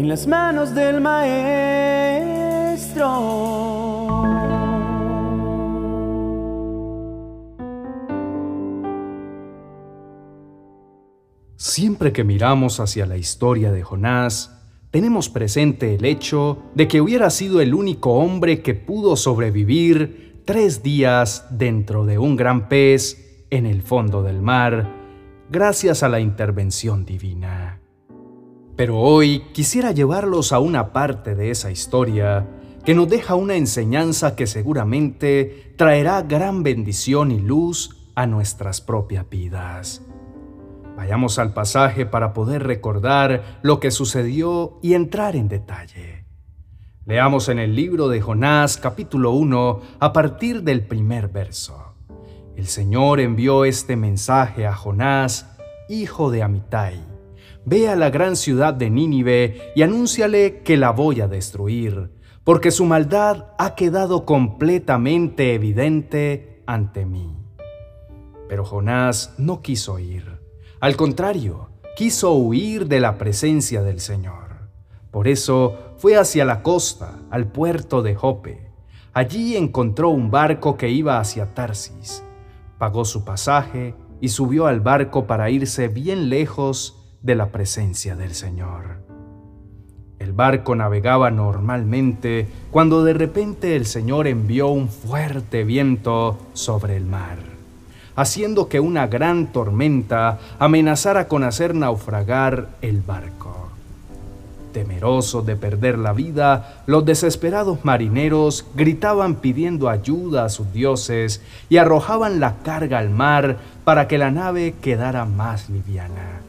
en las manos del Maestro. Siempre que miramos hacia la historia de Jonás, tenemos presente el hecho de que hubiera sido el único hombre que pudo sobrevivir tres días dentro de un gran pez en el fondo del mar, gracias a la intervención divina. Pero hoy quisiera llevarlos a una parte de esa historia que nos deja una enseñanza que seguramente traerá gran bendición y luz a nuestras propias vidas. Vayamos al pasaje para poder recordar lo que sucedió y entrar en detalle. Leamos en el libro de Jonás capítulo 1 a partir del primer verso. El Señor envió este mensaje a Jonás, hijo de Amitai. Ve a la gran ciudad de Nínive y anúnciale que la voy a destruir, porque su maldad ha quedado completamente evidente ante mí. Pero Jonás no quiso ir al contrario, quiso huir de la presencia del Señor. Por eso fue hacia la costa, al puerto de Jope. Allí encontró un barco que iba hacia Tarsis. Pagó su pasaje y subió al barco para irse bien lejos de la presencia del Señor. El barco navegaba normalmente cuando de repente el Señor envió un fuerte viento sobre el mar haciendo que una gran tormenta amenazara con hacer naufragar el barco. Temerosos de perder la vida, los desesperados marineros gritaban pidiendo ayuda a sus dioses y arrojaban la carga al mar para que la nave quedara más liviana.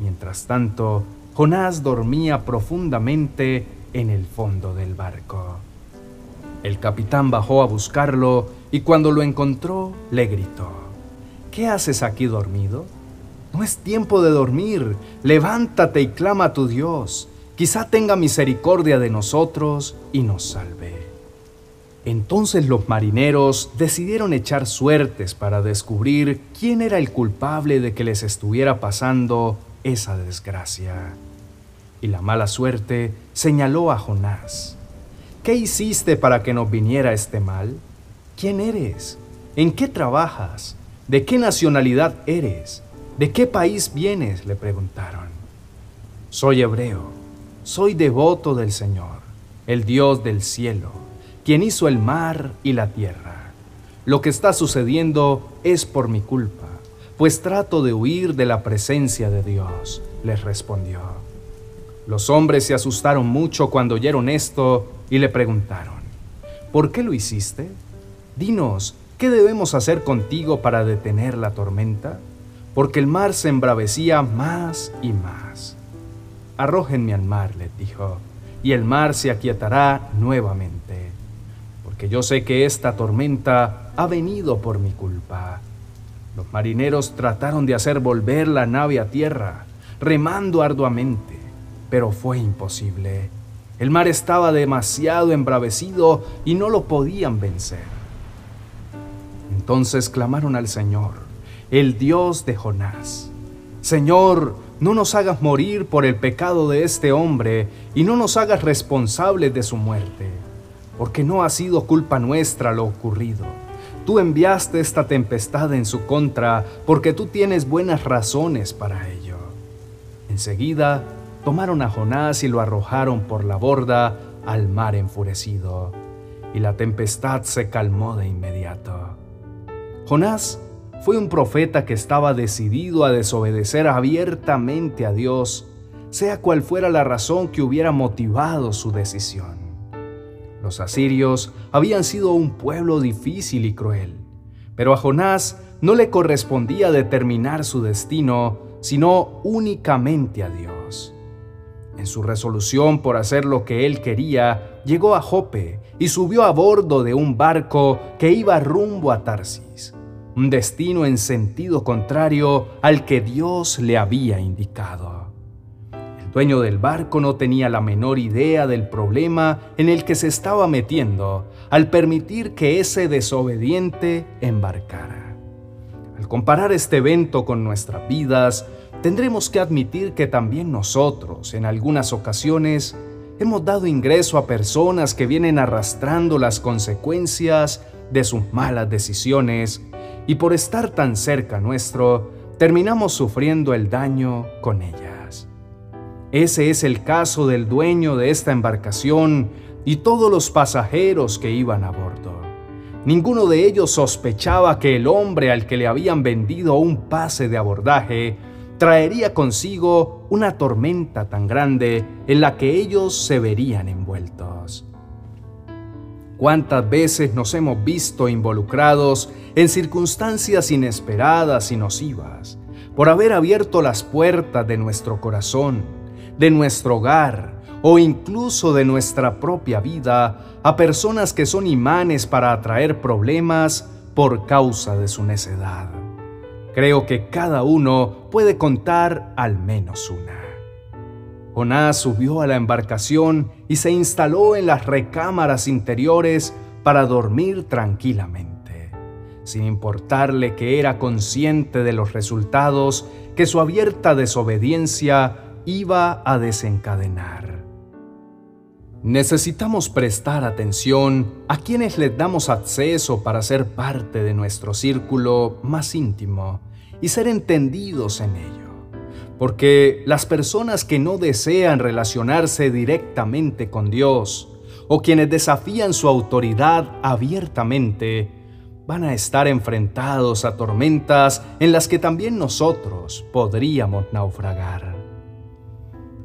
Mientras tanto, Jonás dormía profundamente en el fondo del barco. El capitán bajó a buscarlo y cuando lo encontró le gritó, ¿Qué haces aquí dormido? No es tiempo de dormir. Levántate y clama a tu Dios. Quizá tenga misericordia de nosotros y nos salve. Entonces los marineros decidieron echar suertes para descubrir quién era el culpable de que les estuviera pasando esa desgracia. Y la mala suerte señaló a Jonás. ¿Qué hiciste para que nos viniera este mal? ¿Quién eres? ¿En qué trabajas? ¿De qué nacionalidad eres? ¿De qué país vienes? le preguntaron. Soy hebreo, soy devoto del Señor, el Dios del cielo, quien hizo el mar y la tierra. Lo que está sucediendo es por mi culpa, pues trato de huir de la presencia de Dios, les respondió. Los hombres se asustaron mucho cuando oyeron esto y le preguntaron, ¿por qué lo hiciste? Dinos, ¿Qué debemos hacer contigo para detener la tormenta? Porque el mar se embravecía más y más. Arrójenme al mar, les dijo, y el mar se aquietará nuevamente, porque yo sé que esta tormenta ha venido por mi culpa. Los marineros trataron de hacer volver la nave a tierra, remando arduamente, pero fue imposible. El mar estaba demasiado embravecido y no lo podían vencer. Entonces clamaron al Señor, el Dios de Jonás. Señor, no nos hagas morir por el pecado de este hombre y no nos hagas responsables de su muerte, porque no ha sido culpa nuestra lo ocurrido. Tú enviaste esta tempestad en su contra porque tú tienes buenas razones para ello. Enseguida tomaron a Jonás y lo arrojaron por la borda al mar enfurecido, y la tempestad se calmó de inmediato. Jonás fue un profeta que estaba decidido a desobedecer abiertamente a Dios, sea cual fuera la razón que hubiera motivado su decisión. Los asirios habían sido un pueblo difícil y cruel, pero a Jonás no le correspondía determinar su destino, sino únicamente a Dios. En su resolución por hacer lo que él quería, llegó a Jope y subió a bordo de un barco que iba rumbo a Tarsis, un destino en sentido contrario al que Dios le había indicado. Dueño del barco no tenía la menor idea del problema en el que se estaba metiendo al permitir que ese desobediente embarcara. Al comparar este evento con nuestras vidas, tendremos que admitir que también nosotros, en algunas ocasiones, hemos dado ingreso a personas que vienen arrastrando las consecuencias de sus malas decisiones y por estar tan cerca nuestro, terminamos sufriendo el daño con ellas. Ese es el caso del dueño de esta embarcación y todos los pasajeros que iban a bordo. Ninguno de ellos sospechaba que el hombre al que le habían vendido un pase de abordaje traería consigo una tormenta tan grande en la que ellos se verían envueltos. ¿Cuántas veces nos hemos visto involucrados en circunstancias inesperadas y nocivas por haber abierto las puertas de nuestro corazón, de nuestro hogar o incluso de nuestra propia vida a personas que son imanes para atraer problemas por causa de su necedad? Creo que cada uno puede contar al menos una. Jonás subió a la embarcación y se instaló en las recámaras interiores para dormir tranquilamente, sin importarle que era consciente de los resultados que su abierta desobediencia iba a desencadenar. Necesitamos prestar atención a quienes les damos acceso para ser parte de nuestro círculo más íntimo y ser entendidos en ello. Porque las personas que no desean relacionarse directamente con Dios o quienes desafían su autoridad abiertamente, van a estar enfrentados a tormentas en las que también nosotros podríamos naufragar.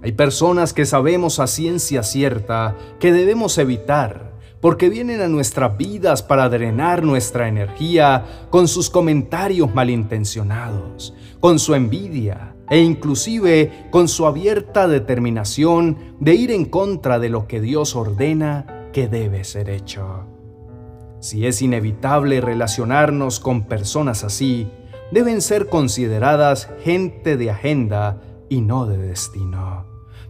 Hay personas que sabemos a ciencia cierta que debemos evitar porque vienen a nuestras vidas para drenar nuestra energía con sus comentarios malintencionados, con su envidia e inclusive con su abierta determinación de ir en contra de lo que Dios ordena que debe ser hecho. Si es inevitable relacionarnos con personas así, deben ser consideradas gente de agenda y no de destino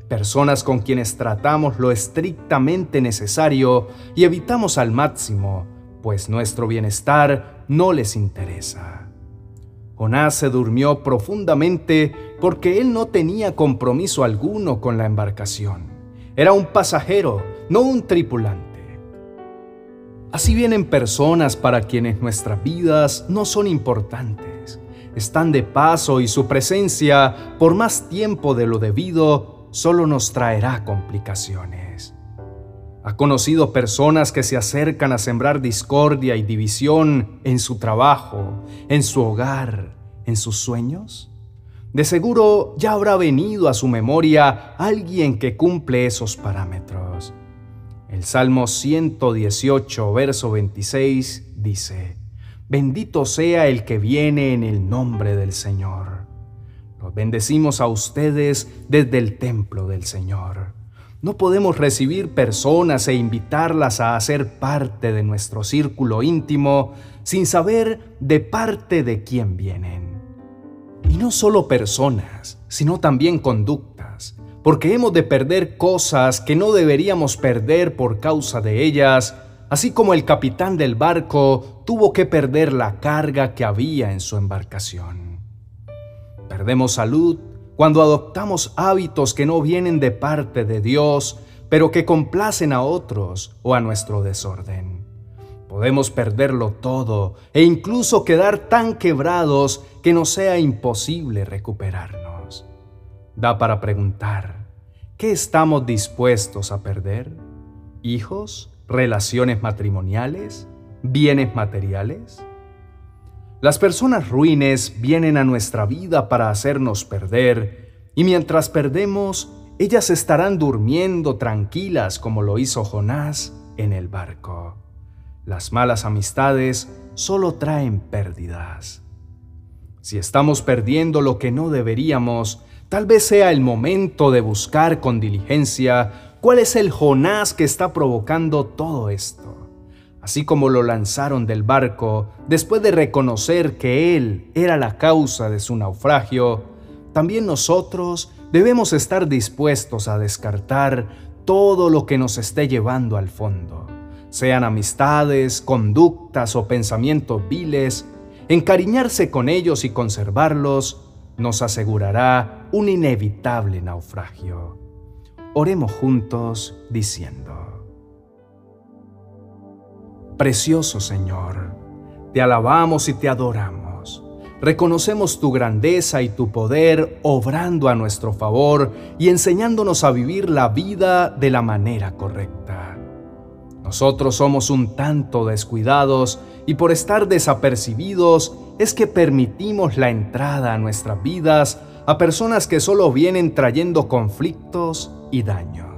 personas con quienes tratamos lo estrictamente necesario y evitamos al máximo, pues nuestro bienestar no les interesa. Jonás se durmió profundamente porque él no tenía compromiso alguno con la embarcación. Era un pasajero, no un tripulante. Así vienen personas para quienes nuestras vidas no son importantes. Están de paso y su presencia, por más tiempo de lo debido, solo nos traerá complicaciones. ¿Ha conocido personas que se acercan a sembrar discordia y división en su trabajo, en su hogar, en sus sueños? De seguro ya habrá venido a su memoria alguien que cumple esos parámetros. El Salmo 118, verso 26 dice, Bendito sea el que viene en el nombre del Señor. Bendecimos a ustedes desde el templo del Señor. No podemos recibir personas e invitarlas a hacer parte de nuestro círculo íntimo sin saber de parte de quién vienen. Y no solo personas, sino también conductas, porque hemos de perder cosas que no deberíamos perder por causa de ellas, así como el capitán del barco tuvo que perder la carga que había en su embarcación. Perdemos salud cuando adoptamos hábitos que no vienen de parte de Dios, pero que complacen a otros o a nuestro desorden. Podemos perderlo todo e incluso quedar tan quebrados que nos sea imposible recuperarnos. Da para preguntar, ¿qué estamos dispuestos a perder? ¿Hijos? ¿Relaciones matrimoniales? ¿Bienes materiales? Las personas ruines vienen a nuestra vida para hacernos perder, y mientras perdemos, ellas estarán durmiendo tranquilas como lo hizo Jonás en el barco. Las malas amistades solo traen pérdidas. Si estamos perdiendo lo que no deberíamos, tal vez sea el momento de buscar con diligencia cuál es el Jonás que está provocando todo esto así como lo lanzaron del barco después de reconocer que Él era la causa de su naufragio, también nosotros debemos estar dispuestos a descartar todo lo que nos esté llevando al fondo, sean amistades, conductas o pensamientos viles, encariñarse con ellos y conservarlos, nos asegurará un inevitable naufragio. Oremos juntos diciendo, Precioso Señor, te alabamos y te adoramos. Reconocemos tu grandeza y tu poder obrando a nuestro favor y enseñándonos a vivir la vida de la manera correcta. Nosotros somos un tanto descuidados y por estar desapercibidos es que permitimos la entrada a nuestras vidas a personas que solo vienen trayendo conflictos y daños.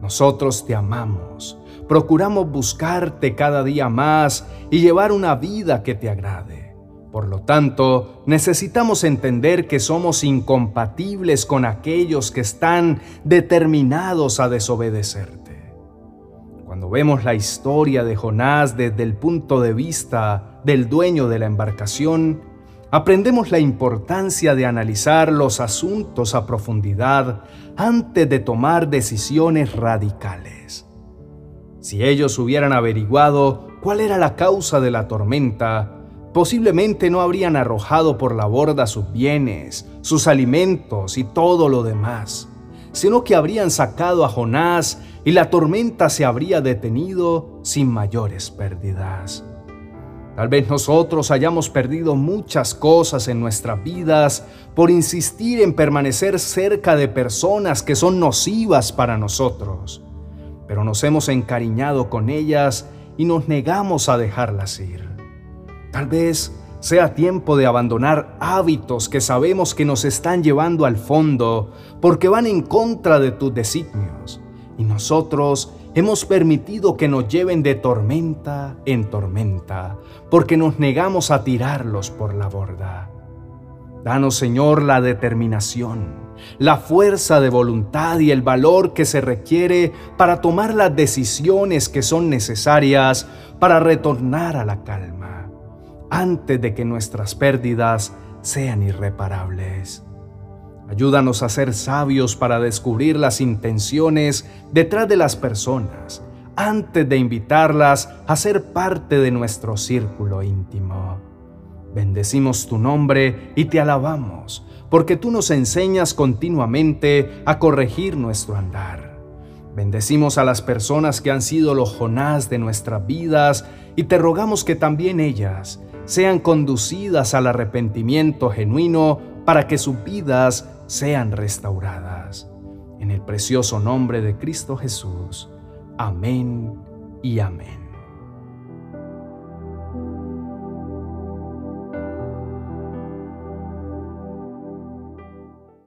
Nosotros te amamos, procuramos buscarte cada día más y llevar una vida que te agrade. Por lo tanto, necesitamos entender que somos incompatibles con aquellos que están determinados a desobedecerte. Cuando vemos la historia de Jonás desde el punto de vista del dueño de la embarcación, aprendemos la importancia de analizar los asuntos a profundidad antes de tomar decisiones radicales. Si ellos hubieran averiguado cuál era la causa de la tormenta, posiblemente no habrían arrojado por la borda sus bienes, sus alimentos y todo lo demás, sino que habrían sacado a Jonás y la tormenta se habría detenido sin mayores pérdidas. Tal vez nosotros hayamos perdido muchas cosas en nuestras vidas por insistir en permanecer cerca de personas que son nocivas para nosotros, pero nos hemos encariñado con ellas y nos negamos a dejarlas ir. Tal vez sea tiempo de abandonar hábitos que sabemos que nos están llevando al fondo porque van en contra de tus designios y nosotros hemos permitido que nos lleven de tormenta en tormenta, porque nos negamos a tirarlos por la borda. Danos, Señor, la determinación, la fuerza de voluntad y el valor que se requiere para tomar las decisiones que son necesarias para retornar a la calma, antes de que nuestras pérdidas sean irreparables. Ayúdanos a ser sabios para descubrir las intenciones detrás de las personas antes de invitarlas a ser parte de nuestro círculo íntimo. Bendecimos tu nombre y te alabamos, porque tú nos enseñas continuamente a corregir nuestro andar. Bendecimos a las personas que han sido los Jonás de nuestras vidas y te rogamos que también ellas sean conducidas al arrepentimiento genuino para que sus vidas sean restauradas. En el precioso nombre de Cristo Jesús. Amén y amén.